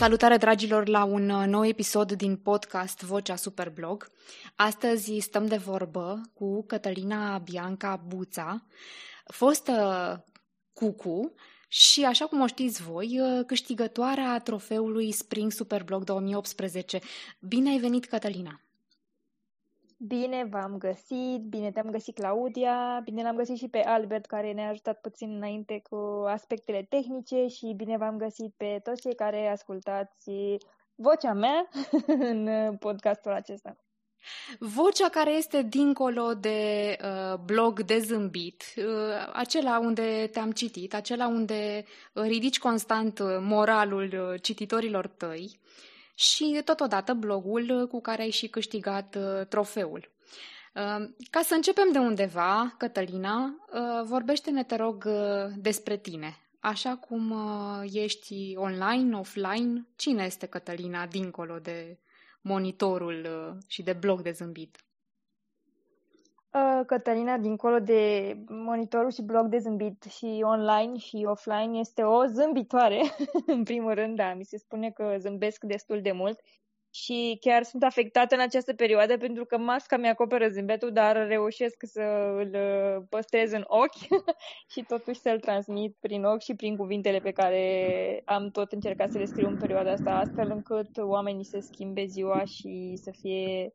Salutare dragilor la un uh, nou episod din podcast Vocea Superblog. Astăzi stăm de vorbă cu Cătălina Bianca Buța, fostă cucu și, așa cum o știți voi, uh, câștigătoarea trofeului Spring Superblog 2018. Bine ai venit, Cătălina! Bine v-am găsit, bine te-am găsit, Claudia, bine l-am găsit și pe Albert, care ne-a ajutat puțin înainte cu aspectele tehnice și bine v-am găsit pe toți cei care ascultați vocea mea în podcastul acesta. Vocea care este dincolo de uh, blog de zâmbit, uh, acela unde te-am citit, acela unde ridici constant moralul cititorilor tăi, și totodată blogul cu care ai și câștigat uh, trofeul. Uh, ca să începem de undeva, Cătălina, uh, vorbește-ne, te rog, despre tine. Așa cum ești online, offline, cine este Cătălina dincolo de monitorul și de blog de zâmbit? Uh, Cătălina, dincolo de monitorul și blog de zâmbit și online și offline, este o zâmbitoare, în primul rând, da, mi se spune că zâmbesc destul de mult și chiar sunt afectată în această perioadă pentru că masca mi acoperă zâmbetul, dar reușesc să îl uh, păstrez în ochi și totuși să-l transmit prin ochi și prin cuvintele pe care am tot încercat să le scriu în perioada asta, astfel încât oamenii să schimbe ziua și să fie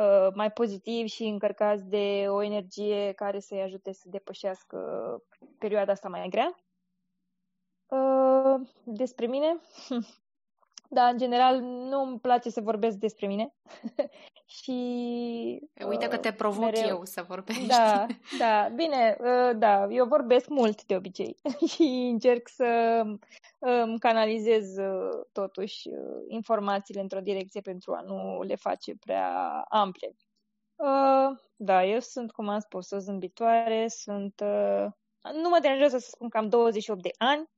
Uh, mai pozitivi și încărcați de o energie care să-i ajute să depășească perioada asta mai grea. Uh, despre mine, Da, în general nu îmi place să vorbesc despre mine și... Uite că te provoc mereu... eu să vorbești. Da, da, bine, uh, da, eu vorbesc mult de obicei și încerc să îmi canalizez uh, totuși uh, informațiile într-o direcție pentru a nu le face prea ample. Da, eu sunt, cum am spus, o zâmbitoare, sunt... Nu mă deranjează să spun că am 28 de ani.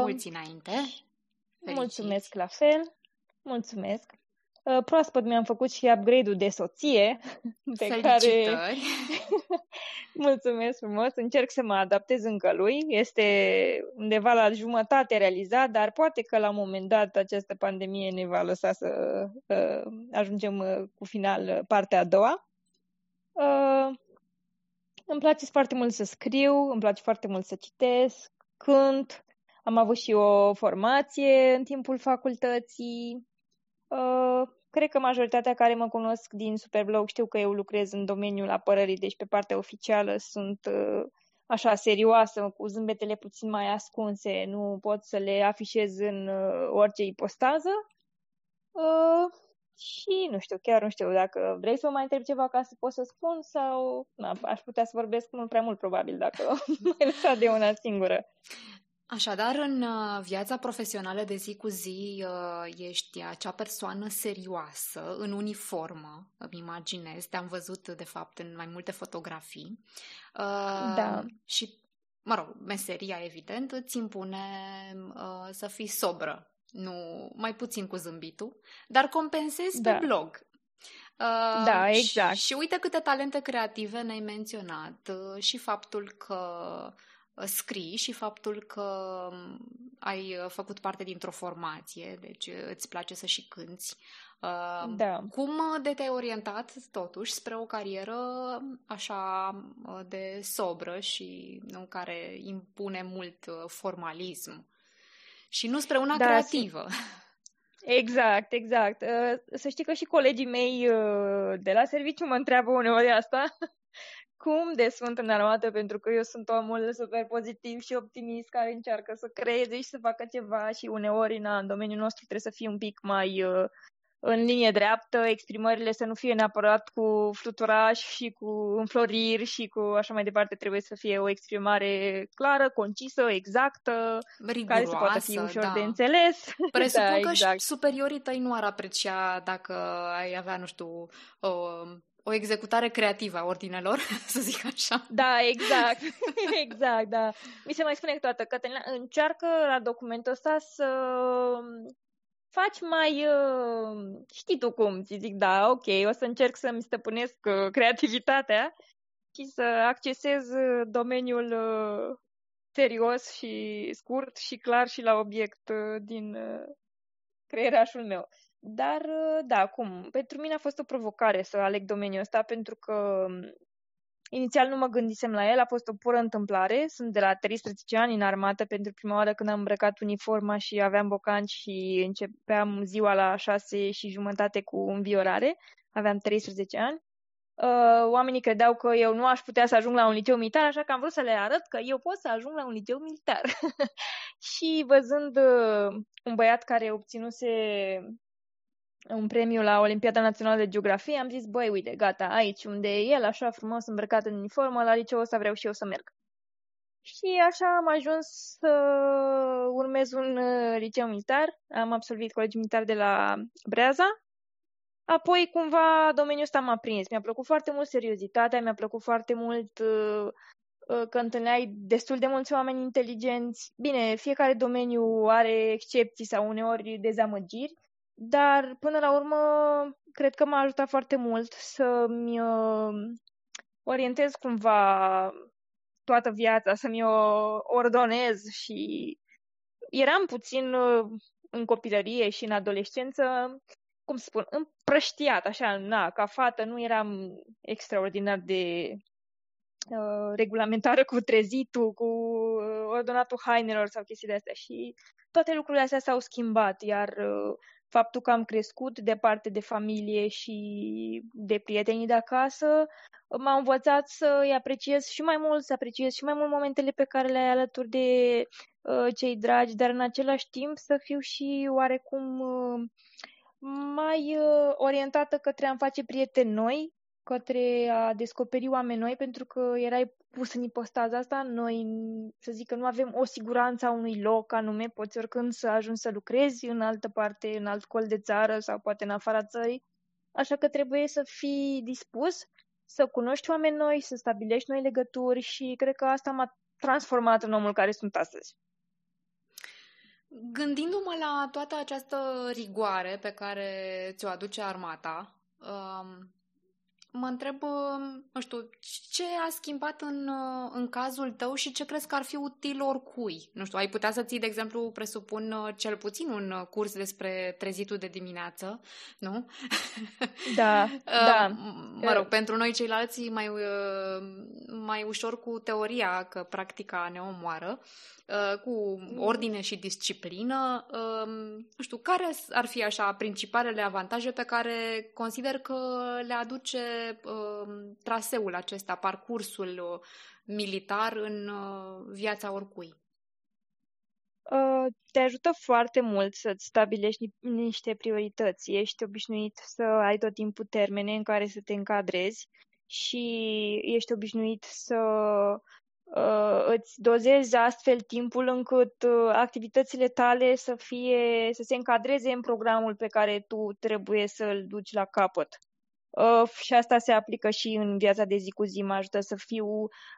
Mulți înainte. Fericit. Mulțumesc la fel. Mulțumesc. Uh, proaspăt mi-am făcut și upgrade-ul de soție pe Felicitări. care mulțumesc frumos. Încerc să mă adaptez încă lui. Este undeva la jumătate realizat, dar poate că la un moment dat această pandemie ne va lăsa să uh, ajungem uh, cu final uh, partea a doua. Uh, îmi place foarte mult să scriu, îmi place foarte mult să citesc, cânt, am avut și o formație în timpul facultății. Uh, cred că majoritatea care mă cunosc din Superblog știu că eu lucrez în domeniul apărării, deci pe partea oficială sunt uh, așa serioasă, cu zâmbetele puțin mai ascunse, nu pot să le afișez în uh, orice ipostază. Uh, și nu știu, chiar nu știu dacă vrei să mă mai întreb ceva ca să pot să spun sau na, aș putea să vorbesc mult prea mult probabil dacă mai lăsat de una singură. Așadar, în uh, viața profesională de zi cu zi, uh, ești acea persoană serioasă, în uniformă, îmi imaginez. Te-am văzut, de fapt, în mai multe fotografii. Uh, da. Și, mă rog, meseria, evident, îți impune să fii sobră, nu mai puțin cu zâmbitul, dar compensezi da. pe blog. da, exact. Și, și uite câte talente creative ne-ai menționat și faptul că Uh, scrii și faptul că um, ai uh, făcut parte dintr-o formație, deci uh, îți place să și cânți. Da. Cum de te-ai orientat totuși spre o carieră așa de sobră și nu care impune mult formalism și nu spre una da, creativă? Exact, exact. Să știi că și colegii mei de la serviciu mă întreabă uneori asta cum de sunt în armată, pentru că eu sunt omul super pozitiv și optimist care încearcă să creeze și să facă ceva și uneori na, în domeniul nostru trebuie să fie un pic mai uh, în linie dreaptă, exprimările să nu fie neapărat cu fluturaș și cu înfloriri și cu așa mai departe, trebuie să fie o exprimare clară, concisă, exactă, Riguroasă, care să poată fi ușor da. de înțeles. Presupun da, exact. că superiorii tăi nu ar aprecia dacă ai avea, nu știu, o o executare creativă a ordinelor, să zic așa. Da, exact. exact, da. Mi se mai spune toată Cătălina, încearcă la documentul ăsta să faci mai... Uh, știi tu cum, ți zic, da, ok, o să încerc să-mi stăpânesc uh, creativitatea și să accesez uh, domeniul serios și scurt și clar și la obiect din creierașul meu. Dar, uh, da, cum? Pentru mine a fost o provocare să aleg domeniul ăsta pentru că um, inițial nu mă gândisem la el, a fost o pură întâmplare. Sunt de la 13 ani în armată pentru prima oară când am îmbrăcat uniforma și aveam bocanci și începeam ziua la 6 și jumătate cu înviorare. Aveam 13 ani. Uh, oamenii credeau că eu nu aș putea să ajung la un liceu militar, așa că am vrut să le arăt că eu pot să ajung la un liceu militar. și văzând uh, un băiat care obținuse un premiu la Olimpiada Națională de Geografie, am zis, băi, uite, gata, aici unde e el, așa frumos îmbrăcat în uniformă, la liceu ăsta vreau și eu să merg. Și așa am ajuns să urmez un uh, liceu militar. Am absolvit colegiul militar de la Breaza. Apoi, cumva, domeniul ăsta m-a prins. Mi-a plăcut foarte mult seriozitatea, mi-a plăcut foarte mult uh, uh, că întâlneai destul de mulți oameni inteligenți. Bine, fiecare domeniu are excepții sau uneori dezamăgiri, dar, până la urmă, cred că m-a ajutat foarte mult să-mi uh, orientez cumva toată viața, să-mi o ordonez și eram puțin uh, în copilărie și în adolescență, cum să spun, împrăștiat, așa, na, ca fată nu eram extraordinar de uh, regulamentară cu trezitul, cu uh, ordonatul hainelor sau chestii de astea și toate lucrurile astea s-au schimbat, iar uh, faptul că am crescut departe de familie și de prietenii de acasă m-a învățat să îi apreciez și mai mult, să apreciez și mai mult momentele pe care le ai alături de uh, cei dragi, dar în același timp să fiu și oarecum uh, mai uh, orientată către a-mi face prieteni noi, către a descoperi oameni noi, pentru că erai pus în ipostaza asta, noi, să zic că nu avem o siguranță a unui loc anume, poți oricând să ajungi să lucrezi în altă parte, în alt col de țară sau poate în afara țării, așa că trebuie să fii dispus să cunoști oameni noi, să stabilești noi legături și cred că asta m-a transformat în omul care sunt astăzi. Gândindu-mă la toată această rigoare pe care ți-o aduce armata, um, mă întreb, nu știu, ce a schimbat în, în cazul tău și ce crezi că ar fi util oricui? Nu știu, ai putea să ții, de exemplu, presupun cel puțin un curs despre trezitul de dimineață, nu? Da, da. Mă rog, pentru noi ceilalți mai, mai ușor cu teoria că practica ne omoară. Uh, cu mm. ordine și disciplină. Um, nu știu, care ar fi așa principalele avantaje pe care consider că le aduce um, traseul acesta, parcursul uh, militar în uh, viața oricui? te ajută foarte mult să-ți stabilești niște priorități. Ești obișnuit să ai tot timpul termene în care să te încadrezi și ești obișnuit să uh, îți dozezi astfel timpul încât uh, activitățile tale să fie, să se încadreze în programul pe care tu trebuie să-l duci la capăt. Uh, și asta se aplică și în viața de zi cu zi. Mă ajută să fiu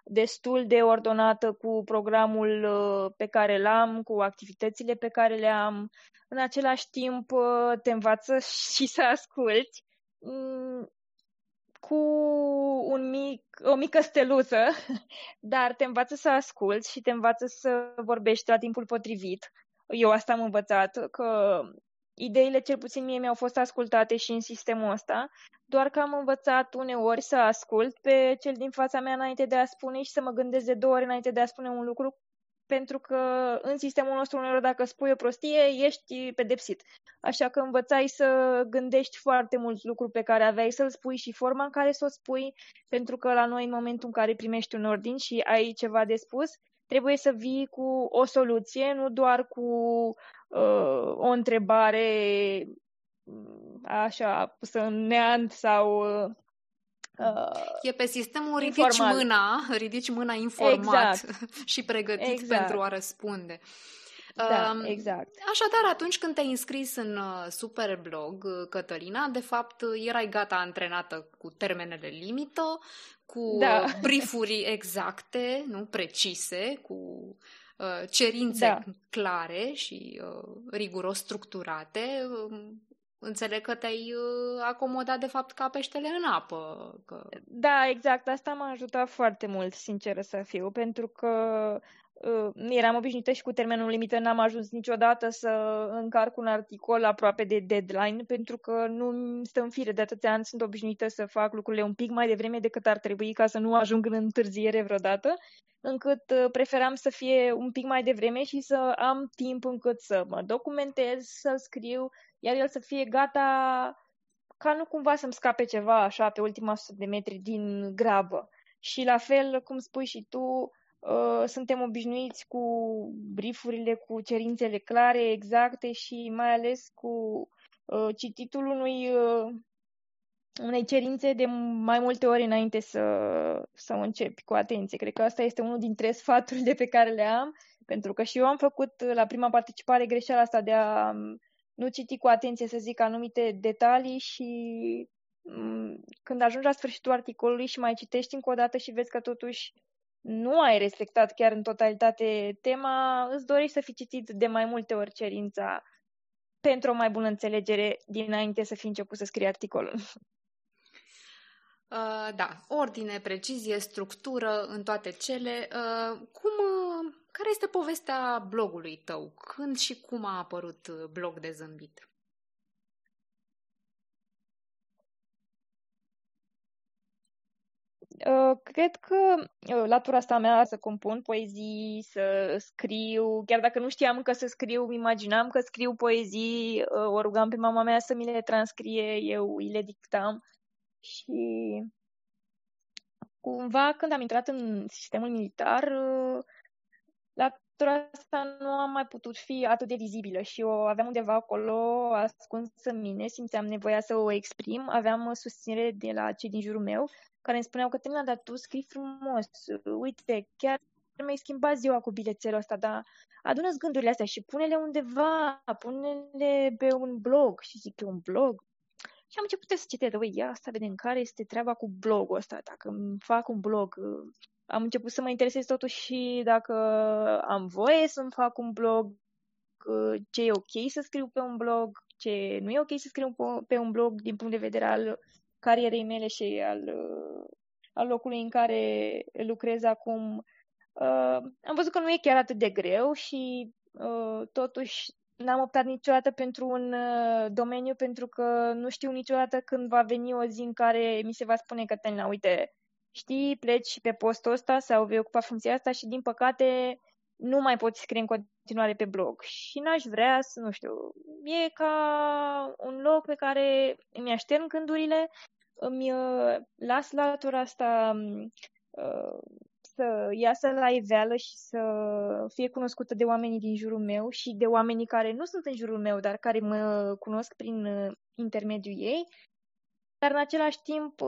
destul de ordonată cu programul uh, pe care l am, cu activitățile pe care le am. În același timp, uh, te învață și să asculți. Mm, cu un mic, o mică steluță, dar te învață să asculți și te învață să vorbești la timpul potrivit. Eu asta am învățat, că ideile cel puțin mie mi-au fost ascultate și în sistemul ăsta, doar că am învățat uneori să ascult pe cel din fața mea înainte de a spune și să mă gândesc de două ori înainte de a spune un lucru pentru că în sistemul nostru uneori dacă spui o prostie, ești pedepsit. Așa că învățai să gândești foarte mulți lucruri pe care aveai să-l spui și forma în care să o spui, pentru că la noi în momentul în care primești un ordin și ai ceva de spus, trebuie să vii cu o soluție, nu doar cu uh, o întrebare așa pusă în neant sau uh, Uh, e pe sistemul ridici informal. mâna, ridici mâna informat exact. și pregătit exact. pentru a răspunde. Da, uh, exact. Așadar, atunci când te-ai înscris în uh, Superblog, uh, Cătălina, de fapt erai gata antrenată cu termenele limită, cu da. briefuri exacte, nu precise, cu uh, cerințe da. clare și uh, riguros structurate, um, Înțeleg că te-ai uh, acomodat de fapt ca peștele în apă. Că... Da, exact. Asta m-a ajutat foarte mult, sincer să fiu, pentru că uh, eram obișnuită și cu termenul limită, n-am ajuns niciodată să încarc un articol aproape de deadline, pentru că nu stă în fire de atâția ani, sunt obișnuită să fac lucrurile un pic mai devreme decât ar trebui ca să nu ajung în întârziere vreodată, încât uh, preferam să fie un pic mai devreme și să am timp încât să mă documentez, să scriu, iar el să fie gata ca nu cumva să-mi scape ceva așa pe ultima sută de metri din grabă. Și la fel, cum spui și tu, uh, suntem obișnuiți cu briefurile, cu cerințele clare, exacte și mai ales cu uh, cititul unui, uh, unei cerințe de mai multe ori înainte să, să începi cu atenție. Cred că asta este unul dintre sfaturile pe care le am, pentru că și eu am făcut la prima participare greșeala asta de a um, nu citi cu atenție, să zic, anumite detalii și mm, când ajungi la sfârșitul articolului și mai citești încă o dată și vezi că totuși nu ai respectat chiar în totalitate tema, îți dorești să fi citit de mai multe ori cerința pentru o mai bună înțelegere dinainte să fi început să scrii articolul. Uh, da, ordine, precizie, structură în toate cele. Uh, cum, uh, care este povestea blogului tău? Când și cum a apărut blog de zâmbit? Cred că uh, latura asta mea să compun poezii, să scriu, chiar dacă nu știam încă să scriu, imaginam că scriu poezii, uh, o rugam pe mama mea să mi le transcrie, eu îi le dictam. Și cumva când am intrat în sistemul militar, latura asta nu am mai putut fi atât de vizibilă și o aveam undeva acolo ascuns în mine, simțeam nevoia să o exprim, aveam susținere de la cei din jurul meu care îmi spuneau că dar tu scrii frumos, uite, chiar mi-ai schimbat ziua cu bilețelul ăsta, dar adună gândurile astea și pune-le undeva, pune-le pe un blog. Și zic, pe un blog? Și am început să citesc, ui, ia asta vedem care este treaba cu blogul ăsta, dacă îmi fac un blog. Am început să mă interesez totuși și dacă am voie să-mi fac un blog, ce e ok să scriu pe un blog, ce nu e ok să scriu pe un blog din punct de vedere al carierei mele și al, uh, al locului în care lucrez acum. Uh, am văzut că nu e chiar atât de greu și uh, totuși n-am optat niciodată pentru un uh, domeniu pentru că nu știu niciodată când va veni o zi în care mi se va spune că, Tena, uite, știi, pleci pe postul ăsta sau vei ocupa funcția asta și, din păcate, nu mai poți scrie în continuare pe blog. Și n-aș vrea să, nu știu, e ca un loc pe care îmi aștern gândurile îmi uh, las latura asta um, uh, să iasă la iveală și să fie cunoscută de oamenii din jurul meu și de oamenii care nu sunt în jurul meu, dar care mă cunosc prin uh, intermediul ei. Dar în același timp,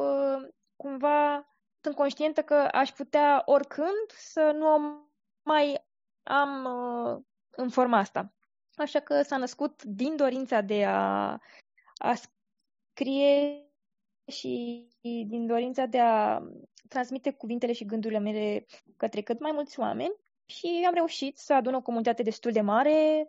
cumva, sunt conștientă că aș putea oricând să nu mai am în forma asta. Așa că s-a născut din dorința de a, a scrie și din dorința de a transmite cuvintele și gândurile mele către cât mai mulți oameni și am reușit să adun o comunitate destul de mare,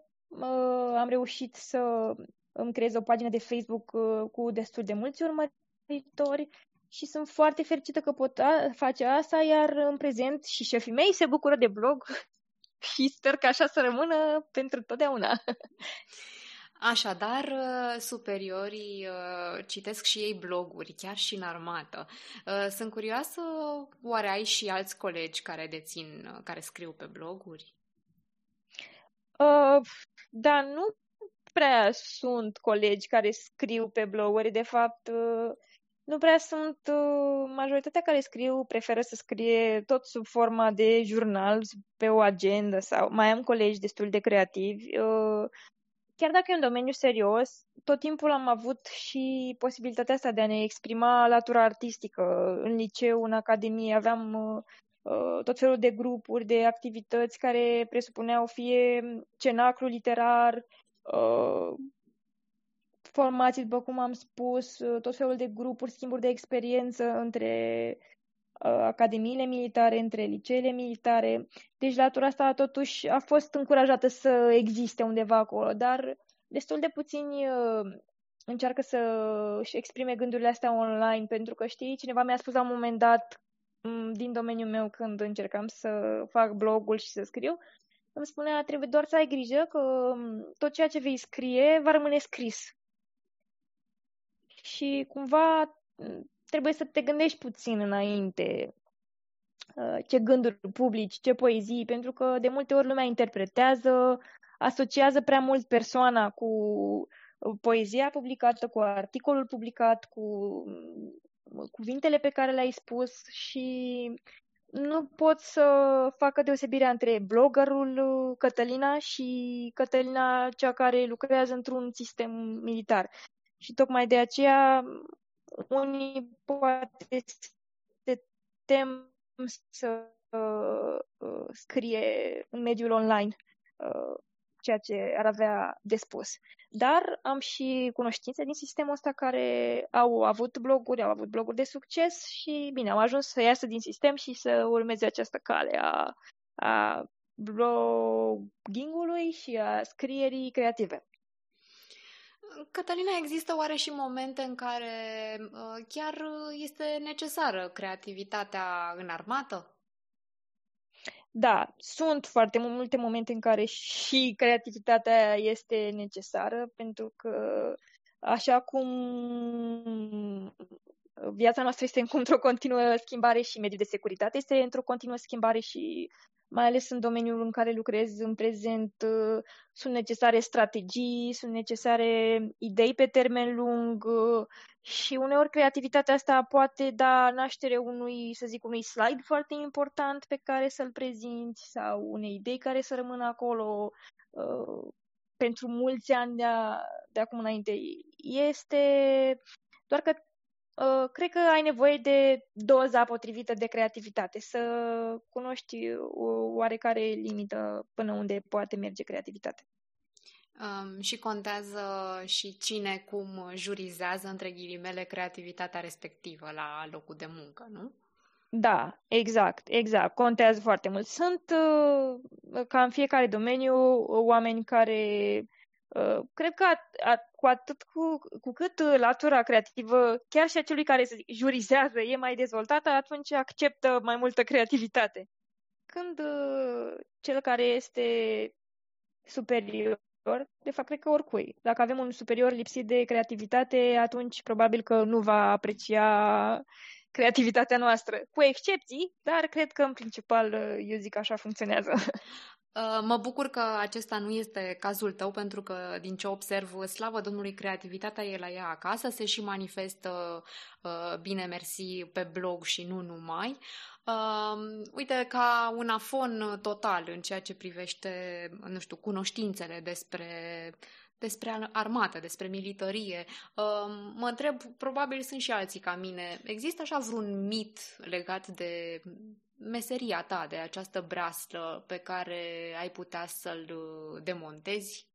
am reușit să îmi creez o pagină de Facebook uh, cu destul de mulți urmăritori și sunt foarte fericită că pot face asta, iar în prezent și șefii mei se bucură de blog și sper că așa să rămână pentru totdeauna. Așadar, uh, superiorii uh, citesc și ei bloguri, chiar și în armată. Uh, sunt curioasă, oare ai și alți colegi care dețin, care scriu pe bloguri? Uh, da, nu prea sunt colegi care scriu pe bloguri. De fapt, uh, nu prea sunt. Uh, majoritatea care scriu preferă să scrie tot sub forma de jurnal, pe o agendă sau mai am colegi destul de creativi. Uh, chiar dacă e un domeniu serios, tot timpul am avut și posibilitatea asta de a ne exprima latura artistică. În liceu, în academie, aveam uh, tot felul de grupuri, de activități care presupuneau fie cenaclu literar, uh, formații, după cum am spus, uh, tot felul de grupuri, schimburi de experiență între Uh, academiile militare, între liceele militare. Deci latura asta totuși a fost încurajată să existe undeva acolo, dar destul de puțini uh, încearcă să își exprime gândurile astea online, pentru că știi, cineva mi-a spus la un moment dat din domeniul meu când încercam să fac blogul și să scriu, îmi spunea, trebuie doar să ai grijă că tot ceea ce vei scrie va rămâne scris. Și cumva trebuie să te gândești puțin înainte uh, ce gânduri publici, ce poezii, pentru că de multe ori lumea interpretează, asociază prea mult persoana cu uh, poezia publicată, cu articolul publicat, cu uh, cuvintele pe care le-ai spus și nu pot să facă deosebirea între bloggerul Cătălina și Cătălina cea care lucrează într-un sistem militar. Și tocmai de aceea unii poate se tem să uh, scrie în mediul online uh, ceea ce ar avea de spus. Dar am și cunoștințe din sistemul ăsta care au avut bloguri, au avut bloguri de succes și, bine, au ajuns să iasă din sistem și să urmeze această cale a, a bloggingului și a scrierii creative. Cătălina, există oare și momente în care uh, chiar este necesară creativitatea în armată? Da, sunt foarte multe momente în care și creativitatea este necesară, pentru că așa cum viața noastră este într-o continuă schimbare și mediul de securitate este într-o continuă schimbare și mai ales în domeniul în care lucrez în prezent, uh, sunt necesare strategii, sunt necesare idei pe termen lung uh, și uneori creativitatea asta poate da naștere unui, să zic, unui slide foarte important pe care să-l prezinți sau unei idei care să rămână acolo uh, pentru mulți ani de, a, de acum înainte. Este doar că Uh, cred că ai nevoie de doza potrivită de creativitate, să cunoști o oarecare limită până unde poate merge creativitatea. Um, și contează și cine cum jurizează, între ghilimele, creativitatea respectivă la locul de muncă, nu? Da, exact, exact. Contează foarte mult. Sunt, uh, ca în fiecare domeniu, oameni care Uh, cred că a, a, cu atât cu, cu cât uh, latura creativă, chiar și a celui care se jurizează, e mai dezvoltată, atunci acceptă mai multă creativitate. Când uh, cel care este superior, de fapt, cred că oricui. Dacă avem un superior lipsit de creativitate, atunci probabil că nu va aprecia creativitatea noastră, cu excepții, dar cred că în principal, eu zic, așa funcționează. Uh, mă bucur că acesta nu este cazul tău, pentru că, din ce observ, slavă Domnului, creativitatea e la ea acasă, se și manifestă uh, bine mersi pe blog și nu numai. Uh, uite, ca un afon total în ceea ce privește, nu știu, cunoștințele despre despre armată, despre militarie. Mă întreb, probabil sunt și alții ca mine, există așa vreun mit legat de meseria ta, de această braslă pe care ai putea să-l uh, demontezi?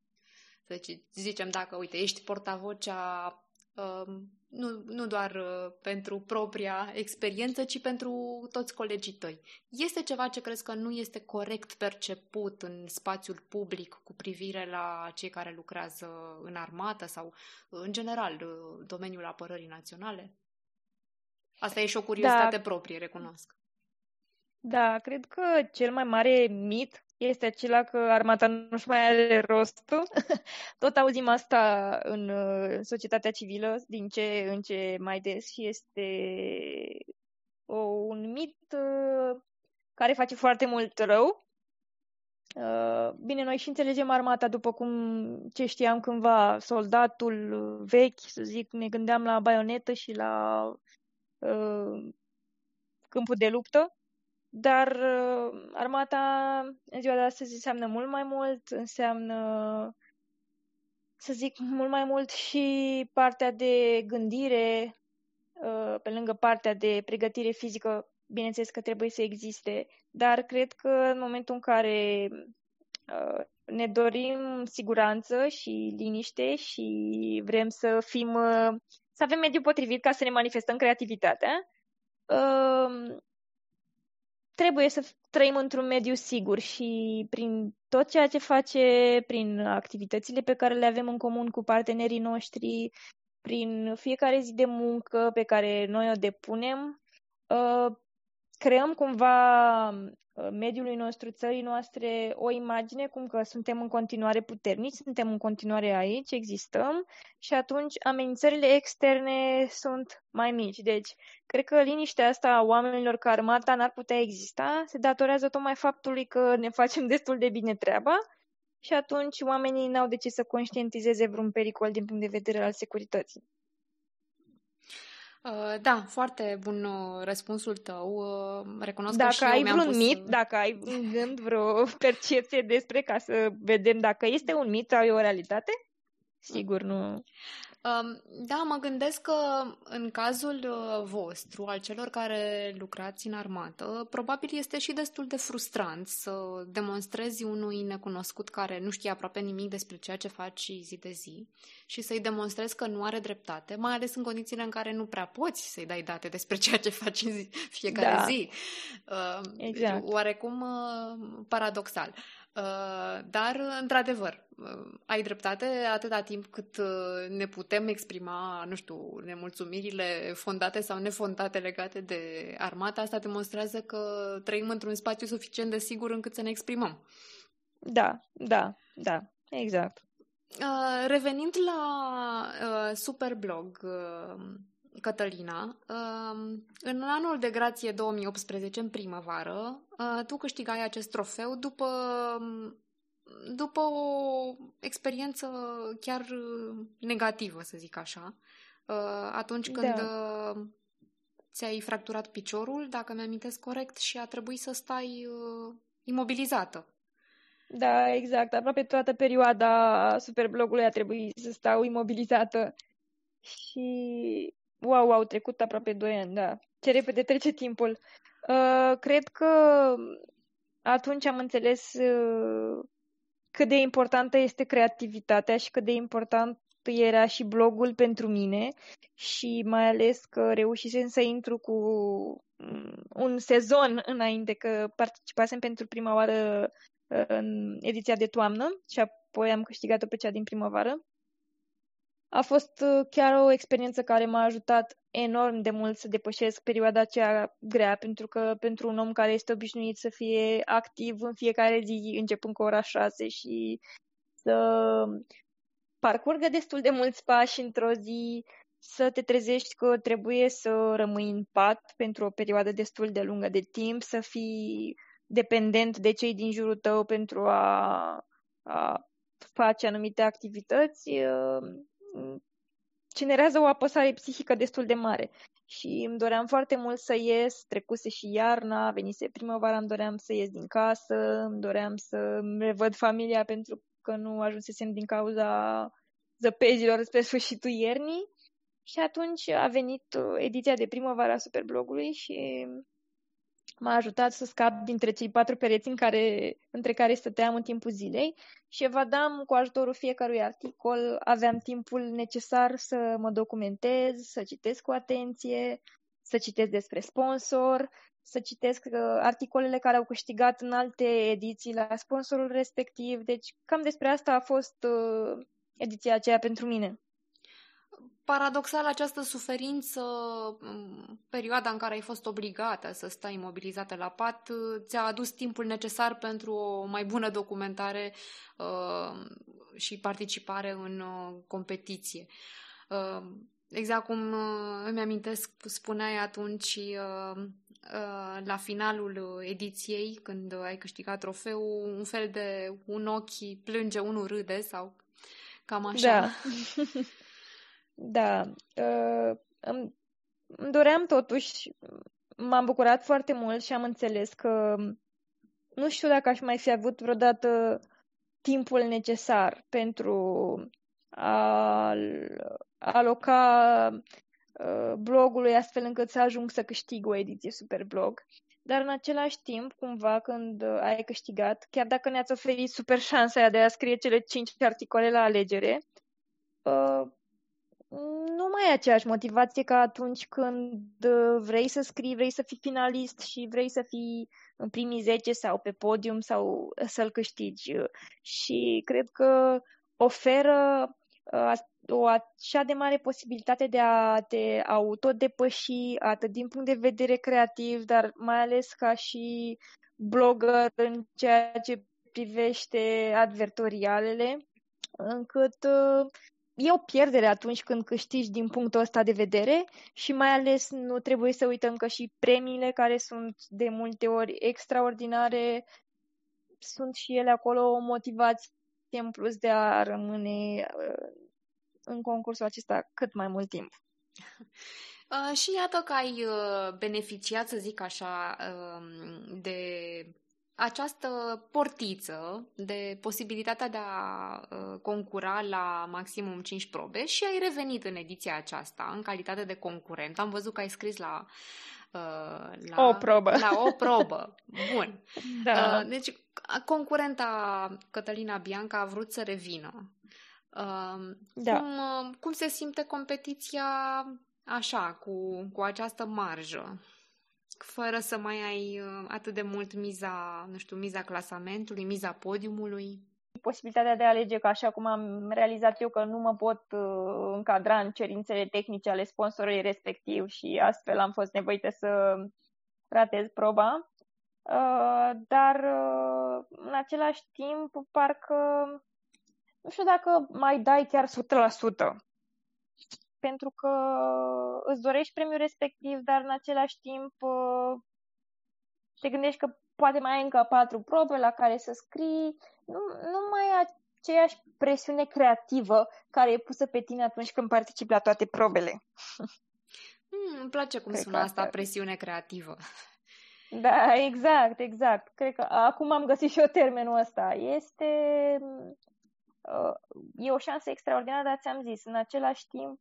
Să zicem, dacă, uite, ești portavocea um, nu, nu doar uh, pentru propria experiență, ci pentru toți colegii tăi. Este ceva ce crezi că nu este corect perceput în spațiul public cu privire la cei care lucrează în armată sau, în general, uh, domeniul apărării naționale? Asta e și o curiozitate da. proprie, recunosc. Da, cred că cel mai mare mit este acela că armata nu-și mai are rostul. Tot auzim asta în uh, societatea civilă din ce în ce mai des și este o, un mit uh, care face foarte mult rău. Uh, bine, noi și înțelegem armata după cum ce știam cândva, soldatul vechi, să zic, ne gândeam la baionetă și la uh, câmpul de luptă dar uh, armata în ziua de astăzi înseamnă mult mai mult, înseamnă, să zic, mult mai mult și partea de gândire, uh, pe lângă partea de pregătire fizică, bineînțeles că trebuie să existe, dar cred că în momentul în care uh, ne dorim siguranță și liniște și vrem să fim, să avem mediul potrivit ca să ne manifestăm creativitatea, trebuie să trăim într-un mediu sigur și prin tot ceea ce face, prin activitățile pe care le avem în comun cu partenerii noștri, prin fiecare zi de muncă pe care noi o depunem, uh, creăm cumva uh, mediului nostru, țării noastre, o imagine cum că suntem în continuare puternici, suntem în continuare aici, existăm și atunci amenințările externe sunt mai mici. Deci, cred că liniștea asta a oamenilor că armata n-ar putea exista se datorează tocmai faptului că ne facem destul de bine treaba și atunci oamenii n-au de ce să conștientizeze vreun pericol din punct de vedere al securității. Uh, da, foarte bun uh, răspunsul tău. Uh, recunosc dacă că și ai eu vreun pus... mit, dacă ai în gând vreo percepție despre ca să vedem dacă este un mit sau e o realitate, sigur nu. Da, mă gândesc că în cazul uh, vostru, al celor care lucrați în armată, probabil este și destul de frustrant să demonstrezi unui necunoscut care nu știe aproape nimic despre ceea ce faci zi de zi și să-i demonstrezi că nu are dreptate, mai ales în condițiile în care nu prea poți să-i dai date despre ceea ce faci în zi, fiecare da. zi. Exact. Oarecum uh, paradoxal. Uh, dar, într-adevăr, uh, ai dreptate atâta timp cât uh, ne putem exprima, nu știu, nemulțumirile fondate sau nefondate legate de armata, asta demonstrează că trăim într-un spațiu suficient de sigur încât să ne exprimăm. Da, da, da, exact. revenind la Superblog, Cătălina, um, în anul de grație 2018, în primăvară, uh, tu câștigai acest trofeu după, um, după o experiență chiar negativă, să zic așa. Uh, atunci când da. Uh, ți-ai fracturat piciorul, dacă mi-amintesc corect, și a trebuit să stai imobilizată. Da, exact. Aproape toată perioada superblogului a trebuit să stau imobilizată. Și Wow, au trecut aproape 2 ani, da. Ce repede trece timpul. Uh, cred că atunci am înțeles uh, cât de importantă este creativitatea și cât de important era și blogul pentru mine și mai ales că reușisem să intru cu mm, un sezon înainte că participasem pentru prima oară uh, în ediția de toamnă și apoi am câștigat-o pe cea din primăvară a fost uh, chiar o experiență care m-a ajutat enorm de mult să depășesc perioada aceea grea, pentru că pentru un om care este obișnuit să fie activ în fiecare zi, începând cu ora 6 și să parcurgă destul de mulți pași într-o zi, să te trezești că trebuie să rămâi în pat pentru o perioadă destul de lungă de timp, să fii dependent de cei din jurul tău pentru a, a face anumite activități, uh, generează o apăsare psihică destul de mare. Și îmi doream foarte mult să ies, trecuse și iarna, venise primăvara, îmi doream să ies din casă, îmi doream să revăd familia pentru că nu ajunsesem din cauza zăpezilor spre sfârșitul iernii. Și atunci a venit ediția de primăvară a Superblogului și m-a ajutat să scap dintre cei patru pereți în care, între care stăteam în timpul zilei și evadam cu ajutorul fiecărui articol, aveam timpul necesar să mă documentez, să citesc cu atenție, să citesc despre sponsor, să citesc uh, articolele care au câștigat în alte ediții la sponsorul respectiv. Deci cam despre asta a fost uh, ediția aceea pentru mine paradoxal această suferință, perioada în care ai fost obligată să stai imobilizată la pat, ți-a adus timpul necesar pentru o mai bună documentare uh, și participare în uh, competiție. Uh, exact cum uh, îmi amintesc, spuneai atunci uh, uh, la finalul ediției, când ai câștigat trofeul, un fel de un ochi plânge, unul râde sau cam așa. Da. Da. Uh, îmi, îmi doream totuși, m-am bucurat foarte mult și am înțeles că nu știu dacă aș mai fi avut vreodată timpul necesar pentru a aloca uh, blogului astfel încât să ajung să câștig o ediție super blog. Dar în același timp, cumva, când ai câștigat, chiar dacă ne-ați oferit super șansa aia de a scrie cele cinci articole la alegere, uh, nu mai e aceeași motivație ca atunci când uh, vrei să scrii, vrei să fii finalist și vrei să fii în primii 10 sau pe podium sau să-l câștigi. Și cred că oferă uh, o așa de mare posibilitate de a te autodepăși, atât din punct de vedere creativ, dar mai ales ca și blogger în ceea ce privește advertorialele, încât uh, e o pierdere atunci când câștigi din punctul ăsta de vedere și mai ales nu trebuie să uităm că și premiile care sunt de multe ori extraordinare sunt și ele acolo o motivație în plus de a rămâne uh, în concursul acesta cât mai mult timp. Uh, și iată că ai uh, beneficiat, să zic așa, uh, de această portiță de posibilitatea de a uh, concura la maximum 5 probe și ai revenit în ediția aceasta în calitate de concurent. Am văzut că ai scris la uh, la o probă. La o probă. Bun. Da. Uh, deci, concurenta Cătălina Bianca a vrut să revină. Da. Cum, cum se simte competiția așa, cu, cu această marjă? Fără să mai ai uh, atât de mult miza, nu știu, miza clasamentului, miza podiumului? Posibilitatea de a alege că așa cum am realizat eu că nu mă pot uh, încadra în cerințele tehnice ale sponsorului respectiv și astfel am fost nevoită să ratez proba. Uh, dar uh, în același timp parcă nu știu dacă mai dai chiar 100% pentru că îți dorești premiul respectiv, dar în același timp uh, te gândești că poate mai ai încă patru probe la care să scrii, nu, nu mai ai aceeași presiune creativă care e pusă pe tine atunci când participi la toate probele. Mm, îmi place cum Cred sună asta, asta, presiune creativă. Da, exact, exact. Cred că acum am găsit și eu termenul ăsta. Este e o șansă extraordinară, dar ți-am zis, în același timp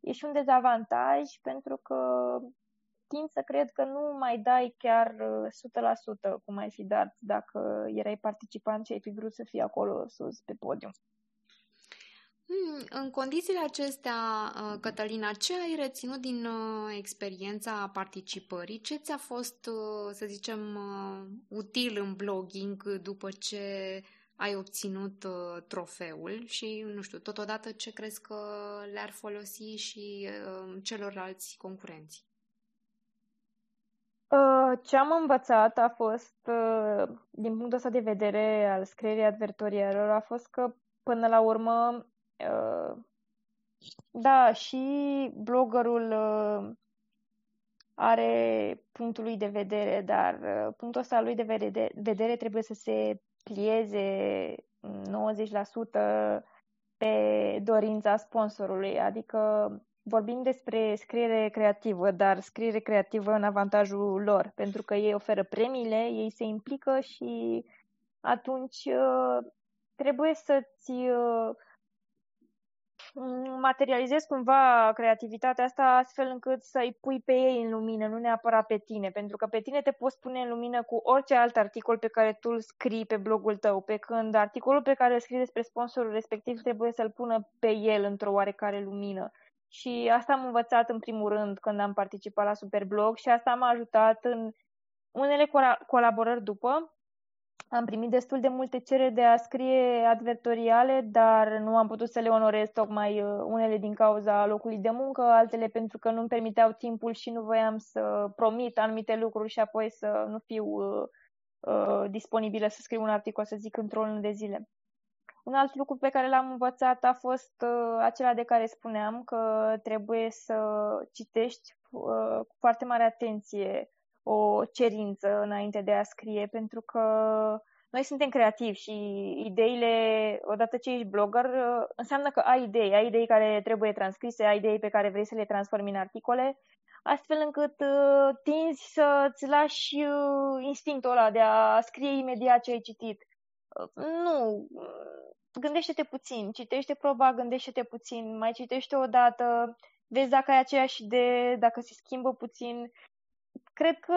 e și un dezavantaj pentru că tind să cred că nu mai dai chiar 100% cum ai fi dat dacă erai participant și ai fi vrut să fii acolo sus pe podium. Hmm, în condițiile acestea, Cătălina, ce ai reținut din experiența participării? Ce ți-a fost, să zicem, util în blogging după ce ai obținut uh, trofeul și, nu știu, totodată ce crezi că le-ar folosi și uh, celorlalți concurenți? Uh, ce am învățat a fost, uh, din punctul ăsta de vedere al scrierii advertorialelor, a fost că, până la urmă, uh, da, și bloggerul uh, are punctul lui de vedere, dar uh, punctul ăsta lui de vedere, vedere trebuie să se plieze 90% pe dorința sponsorului, adică vorbim despre scriere creativă, dar scriere creativă în avantajul lor, pentru că ei oferă premiile, ei se implică și atunci uh, trebuie să-ți uh, materializezi cumva creativitatea asta astfel încât să-i pui pe ei în lumină, nu neapărat pe tine, pentru că pe tine te poți pune în lumină cu orice alt articol pe care tu îl scrii pe blogul tău, pe când articolul pe care îl scrii despre sponsorul respectiv trebuie să-l pună pe el într-o oarecare lumină. Și asta am învățat în primul rând când am participat la Superblog și asta m-a ajutat în unele colaborări după, am primit destul de multe cereri de a scrie advertoriale, dar nu am putut să le onorez tocmai uh, unele din cauza locului de muncă, altele pentru că nu-mi permiteau timpul și nu voiam să promit anumite lucruri și apoi să nu fiu uh, uh, disponibilă să scriu un articol, să zic, într-o lună de zile. Un alt lucru pe care l-am învățat a fost uh, acela de care spuneam că trebuie să citești uh, cu foarte mare atenție o cerință înainte de a scrie, pentru că noi suntem creativi și ideile, odată ce ești blogger, înseamnă că ai idei, ai idei care trebuie transcrise, ai idei pe care vrei să le transformi în articole, astfel încât uh, tinzi să-ți lași uh, instinctul ăla de a scrie imediat ce ai citit. Uh, nu, gândește-te puțin, citește proba, gândește-te puțin, mai citește o dată, vezi dacă ai aceeași idee, dacă se schimbă puțin Cred că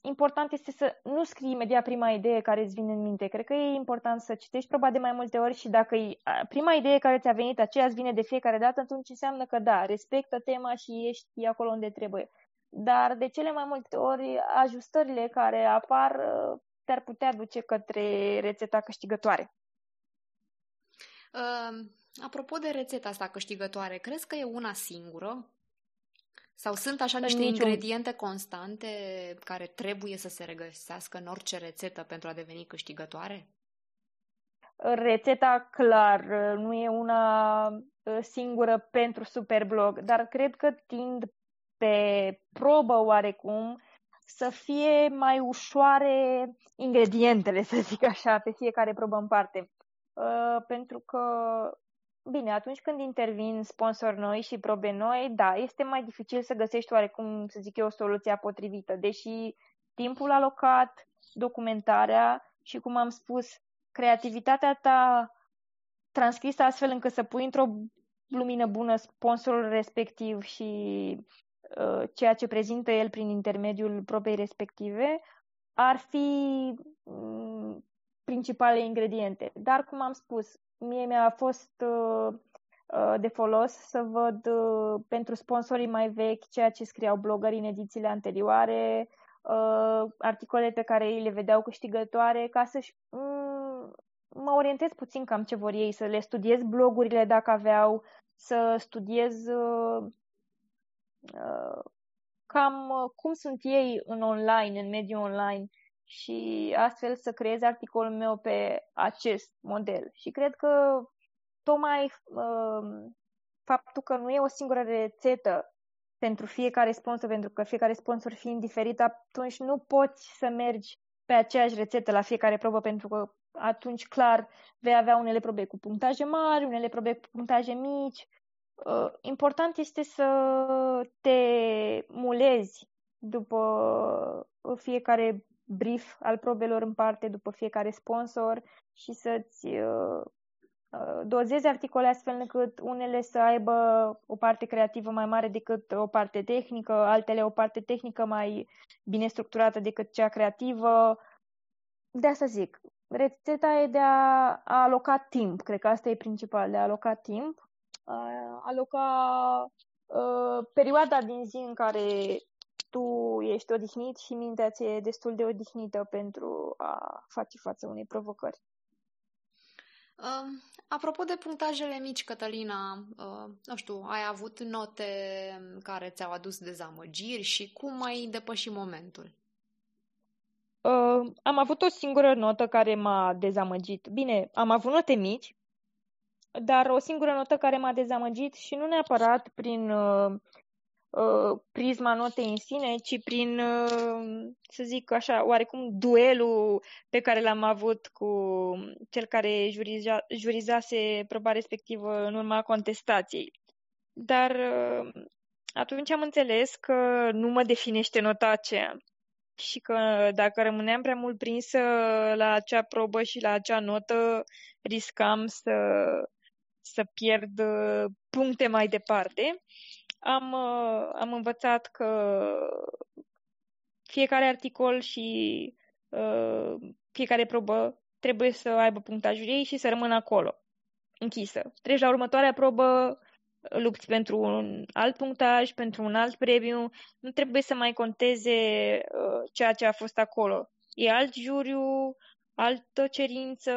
important este să nu scrii imediat prima idee care îți vine în minte. Cred că e important să citești proba de mai multe ori și dacă e prima idee care ți-a venit, aceea îți vine de fiecare dată, atunci înseamnă că da, respectă tema și ești acolo unde trebuie. Dar de cele mai multe ori, ajustările care apar te-ar putea duce către rețeta câștigătoare. Uh, Apropo de rețeta asta câștigătoare, crezi că e una singură? Sau sunt așa niște niciun... ingrediente constante care trebuie să se regăsească în orice rețetă pentru a deveni câștigătoare? Rețeta, clar, nu e una ă, singură pentru Superblog, dar cred că tind pe probă oarecum să fie mai ușoare ingredientele, să zic așa, pe fiecare probă în parte. Uh, pentru că Bine, atunci când intervin sponsori noi și probe noi, da, este mai dificil să găsești oarecum, să zic eu, o soluție potrivită, deși timpul alocat, documentarea și, cum am spus, creativitatea ta transcrisă astfel încât să pui într-o lumină bună sponsorul respectiv și uh, ceea ce prezintă el prin intermediul probei respective, ar fi um, principale ingrediente. Dar, cum am spus, mie mi-a fost uh, uh, de folos să văd uh, pentru sponsorii mai vechi ceea ce scriau blogării în edițiile anterioare, articole pe care ei le vedeau câștigătoare, ca să-și mm, mă orientez puțin cam ce vor ei, să le studiez blogurile dacă aveau, să studiez cam cum sunt ei în online, în mediul online și astfel să creez articolul meu pe acest model. Și cred că tocmai uh, faptul că nu e o singură rețetă pentru fiecare sponsor, pentru că fiecare sponsor fiind diferit, atunci nu poți să mergi pe aceeași rețetă la fiecare probă, pentru că atunci, clar, vei avea unele probe cu punctaje mari, unele probe cu punctaje mici. Uh, important este să te mulezi după fiecare brief al probelor în parte după fiecare sponsor și să-ți uh, uh, dozezi articole astfel încât unele să aibă o parte creativă mai mare decât o parte tehnică, altele o parte tehnică mai bine structurată decât cea creativă. De asta zic, rețeta e de a, a aloca timp, cred că asta e principal, de a aloca timp, a aloca uh, perioada din zi în care tu ești odihnit și mintea ți e destul de odihnită pentru a face față unei provocări. Uh, apropo de punctajele mici, Cătălina, uh, nu știu, ai avut note care ți-au adus dezamăgiri și cum ai depășit momentul? Uh, am avut o singură notă care m-a dezamăgit. Bine, am avut note mici, dar o singură notă care m-a dezamăgit și nu neapărat prin uh, Uh, prisma notei în sine, ci prin, uh, să zic așa, oarecum duelul pe care l-am avut cu cel care juriza, jurizase proba respectivă în urma contestației. Dar uh, atunci am înțeles că nu mă definește nota aceea și că dacă rămâneam prea mult prinsă la acea probă și la acea notă, riscam să, să pierd puncte mai departe am, uh, am învățat că fiecare articol și uh, fiecare probă trebuie să aibă punctajul ei și să rămână acolo, închisă. Treci la următoarea probă, lupți pentru un alt punctaj, pentru un alt premiu, nu trebuie să mai conteze uh, ceea ce a fost acolo. E alt juriu, altă cerință,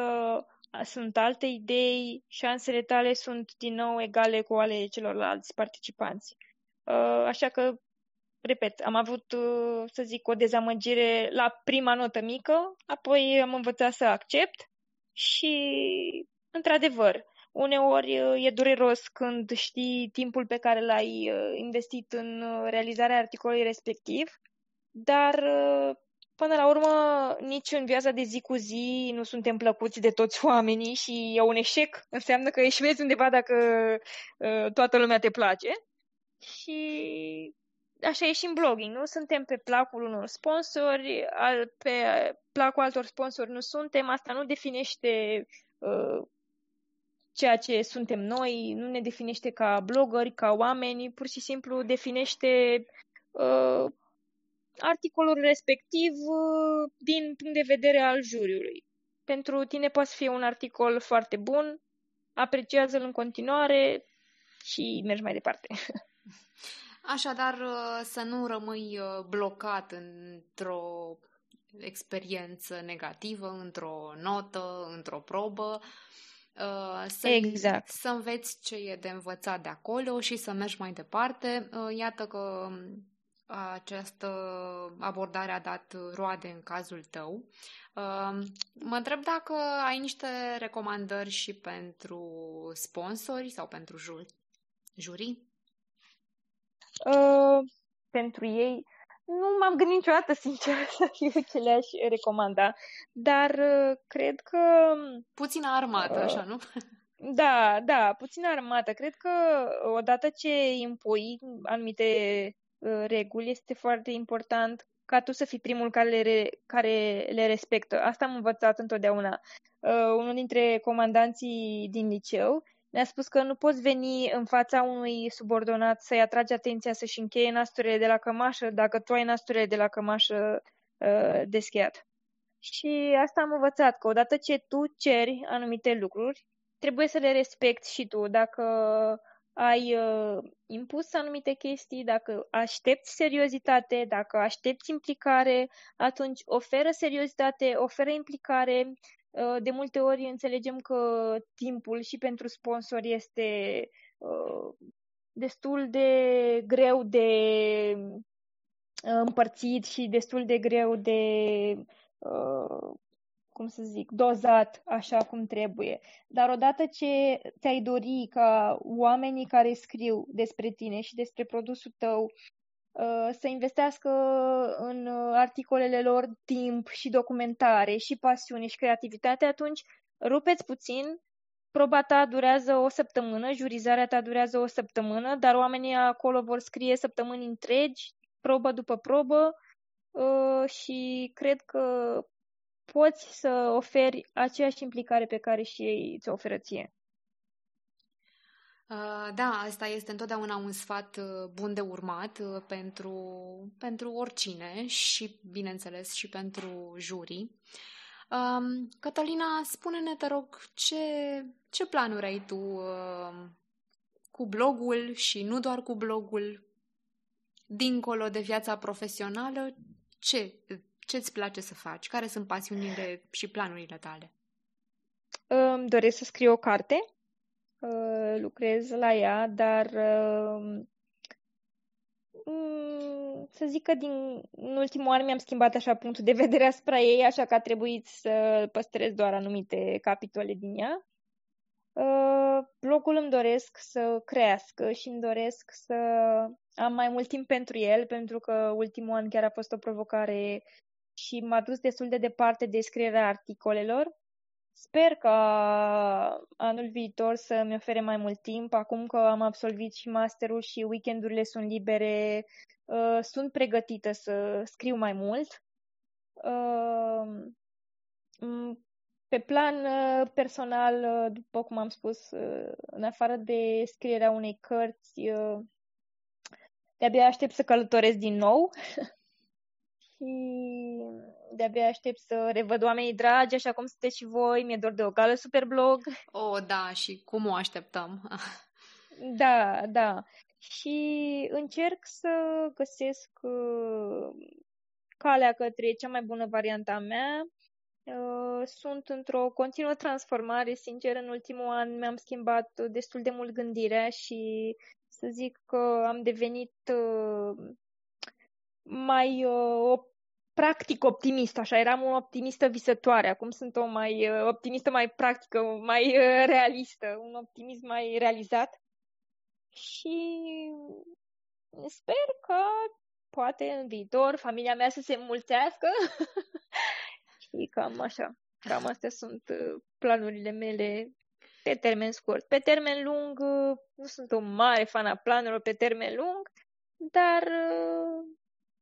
sunt alte idei, șansele tale sunt din nou egale cu ale celorlalți participanți. Uh, așa că, repet, am avut, uh, să zic, o dezamăgire la prima notă mică, apoi am învățat să accept și, într-adevăr, uneori uh, e dureros când știi timpul pe care l-ai investit în realizarea articolului respectiv, dar Până la urmă, nici în viața de zi cu zi nu suntem plăcuți de toți oamenii și e un eșec. Înseamnă că eșuezi undeva dacă uh, toată lumea te place. Și așa e și în blogging. Nu suntem pe placul unor sponsori, pe placul altor sponsori nu suntem. Asta nu definește uh, ceea ce suntem noi, nu ne definește ca blogări, ca oameni, pur și simplu definește uh, articolul respectiv uh, din punct de vedere al juriului. Pentru tine poate fi un articol foarte bun, apreciază-l în continuare și mergi mai departe. Așadar, uh, să nu rămâi uh, blocat într-o experiență negativă, într-o notă, într-o probă, Uh, să, exact. să înveți ce e de învățat de acolo și să mergi mai departe. Uh, iată că um, această abordare a dat roade în cazul tău. Uh, mă întreb dacă ai niște recomandări și pentru sponsori sau pentru jurii? Uh, pentru ei, nu m-am gândit niciodată, sincer, să fiu ce le-aș recomanda, dar uh, cred că... Puțină armată, uh, așa, nu? Da, da, puțină armată. Cred că odată ce impui anumite uh, reguli, este foarte important ca tu să fii primul care le, care le respectă. Asta am învățat întotdeauna. Uh, unul dintre comandanții din liceu ne-a spus că nu poți veni în fața unui subordonat să-i atragi atenția să-și încheie nasturile de la cămașă dacă tu ai nasturile de la cămașă uh, descheiat. Și asta am învățat, că odată ce tu ceri anumite lucruri, trebuie să le respecti și tu. Dacă ai uh, impus anumite chestii, dacă aștepți seriozitate, dacă aștepți implicare, atunci oferă seriozitate, oferă implicare, Uh, de multe ori înțelegem că timpul și pentru sponsor este uh, destul de greu de uh, împărțit și destul de greu de, cum să zic, dozat așa cum trebuie. Dar odată ce ți-ai dori ca oamenii care scriu despre tine și despre produsul tău Uh, să investească în uh, articolele lor timp și documentare și pasiune și creativitate, atunci rupeți puțin, proba ta durează o săptămână, jurizarea ta durează o săptămână, dar oamenii acolo vor scrie săptămâni întregi, probă după probă uh, și cred că poți să oferi aceeași implicare pe care și ei ți-o oferă ție. Uh, da, asta este întotdeauna un sfat uh, bun de urmat uh, pentru, pentru oricine și, bineînțeles, și pentru jurii. Um, Cătălina, spune-ne, te rog, ce, ce planuri ai tu cu blogul și nu doar cu blogul, dincolo de viața profesională, ce, ce îți place să faci? Care sunt pasiunile și planurile tale? Îmi doresc să scriu o carte Uh, lucrez la ea, dar uh, mm, să zic că din în ultimul an mi-am schimbat așa punctul de vedere asupra ei, așa că a trebuit să păstrez doar anumite capitole din ea. Uh, blogul îmi doresc să crească și îmi doresc să am mai mult timp pentru el, pentru că ultimul an chiar a fost o provocare și m-a dus destul de departe de scrierea articolelor. Sper că anul viitor să-mi ofere mai mult timp, acum că am absolvit și masterul și weekendurile sunt libere, uh, sunt pregătită să scriu mai mult. Uh, pe plan uh, personal, după cum am spus, în afară de scrierea unei cărți, de-abia aștept să călătoresc din nou și de-abia aștept să revăd oamenii dragi, așa cum sunteți și voi. Mi-e dor de o gală super blog. Oh, da, și cum o așteptăm? da, da. Și încerc să găsesc uh, calea către cea mai bună varianta mea. Uh, sunt într-o continuă transformare, sincer, în ultimul an mi-am schimbat destul de mult gândirea și să zic că am devenit uh, mai practic optimist, așa, eram o optimistă visătoare, acum sunt o mai uh, optimistă mai practică, mai uh, realistă, un optimism mai realizat și sper că poate în viitor familia mea să se mulțească și cam așa, cam astea sunt uh, planurile mele pe termen scurt. Pe termen lung, nu sunt o mare fan a planurilor pe termen lung, dar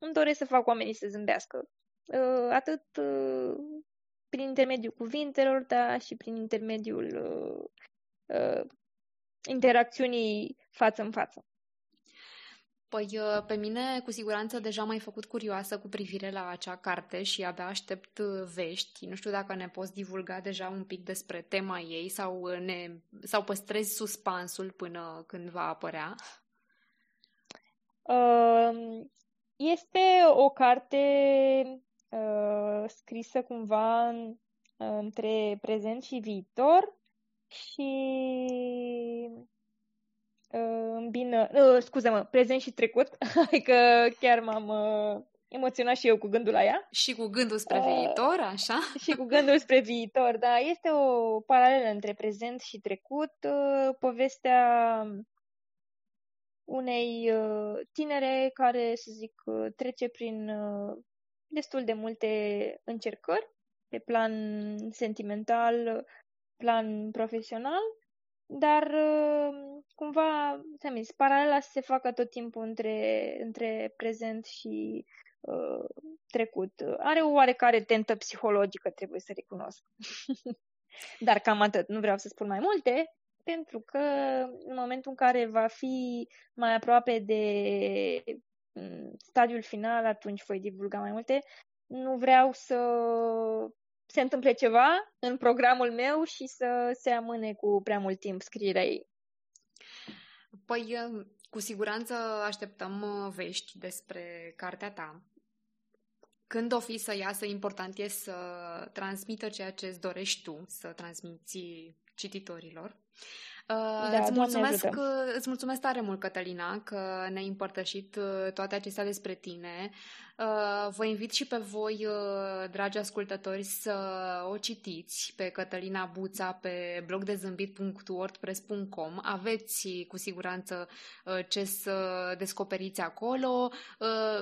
îmi doresc să fac oamenii să zâmbească. Uh, atât uh, prin intermediul cuvintelor, dar și prin intermediul uh, interacțiunii față în față. Păi, pe mine, cu siguranță, deja m-ai făcut curioasă cu privire la acea carte și abia aștept vești. Nu știu dacă ne poți divulga deja un pic despre tema ei sau, ne, sau păstrezi suspansul până când va apărea. Uh, este o carte uh, scrisă cumva în, între prezent și viitor. și uh, îmbină, uh, scuze-mă, prezent și trecut, adică chiar m-am uh, emoționat și eu cu gândul la ea. Și cu gândul spre uh, viitor, așa? Și cu gândul spre viitor, da. Este o paralelă între prezent și trecut. Uh, povestea unei uh, tinere care, să zic, uh, trece prin uh, destul de multe încercări pe plan sentimental, plan profesional, dar uh, cumva, ți-am zis, paralela se facă tot timpul între, între prezent și uh, trecut. Are o oarecare tentă psihologică, trebuie să recunosc. dar cam atât. Nu vreau să spun mai multe, pentru că în momentul în care va fi mai aproape de mm, stadiul final, atunci voi divulga mai multe. Nu vreau să se întâmple ceva în programul meu și să se amâne cu prea mult timp scrierea ei. Păi, cu siguranță așteptăm uh, vești despre cartea ta. Când o fi să iasă, important e să transmită ceea ce îți dorești tu să transmiți cititorilor. Uh, da, îți, mulțumesc, îți mulțumesc tare mult, Cătălina, că ne-ai împărtășit uh, toate acestea despre tine. Uh, vă invit și pe voi, uh, dragi ascultători, să o citiți pe Cătălina Buța pe blogdezâmbit.wordpress.com. Aveți cu siguranță uh, ce să descoperiți acolo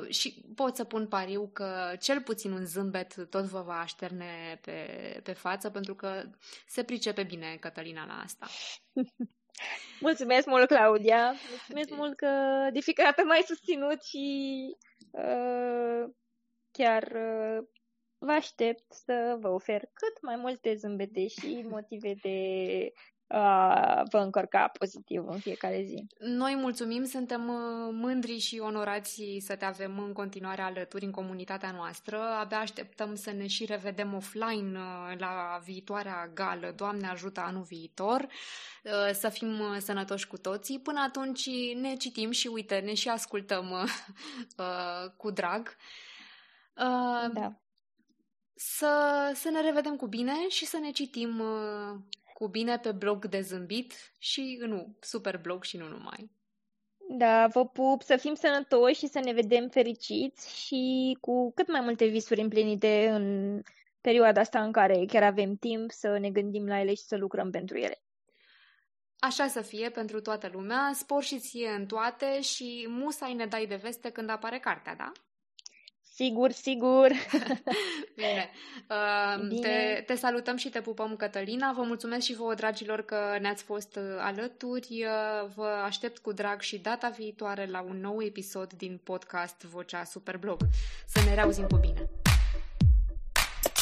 și pot să pun pariu că cel puțin un zâmbet tot vă va așterne pe, pe față, pentru că se pricepe bine Cătălina la asta. Mulțumesc mult, Claudia! Mulțumesc mult că de fiecare dată m-ai susținut și Uh, chiar uh, vă aștept să vă ofer cât mai multe zâmbete și motive de a vă încărca pozitiv în fiecare zi. Noi mulțumim, suntem uh, mândri și onorați să te avem în continuare alături în comunitatea noastră. Abia așteptăm să ne și revedem offline la viitoarea gală. Doamne ajută anul viitor, să fim sănătoși cu toții. Până atunci ne citim și uite, ne și ascultăm cu drag. Da. Să, să ne revedem cu bine și să ne citim cu bine pe blog de zâmbit și nu, super blog și nu numai. Da, vă pup, să fim sănătoși și să ne vedem fericiți și cu cât mai multe visuri împlinite în perioada asta în care chiar avem timp să ne gândim la ele și să lucrăm pentru ele. Așa să fie pentru toată lumea, spor și ție în toate și musai ne dai de veste când apare cartea, da? Sigur, sigur. Bine. Uh, Bine. Te, te salutăm și te pupăm, Cătălina. Vă mulțumesc și vouă, dragilor, că ne-ați fost uh, alături. Uh, vă aștept cu drag și data viitoare la un nou episod din podcast Vocea Superblog. Să ne reauzim cu bine!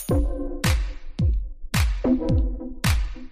thank you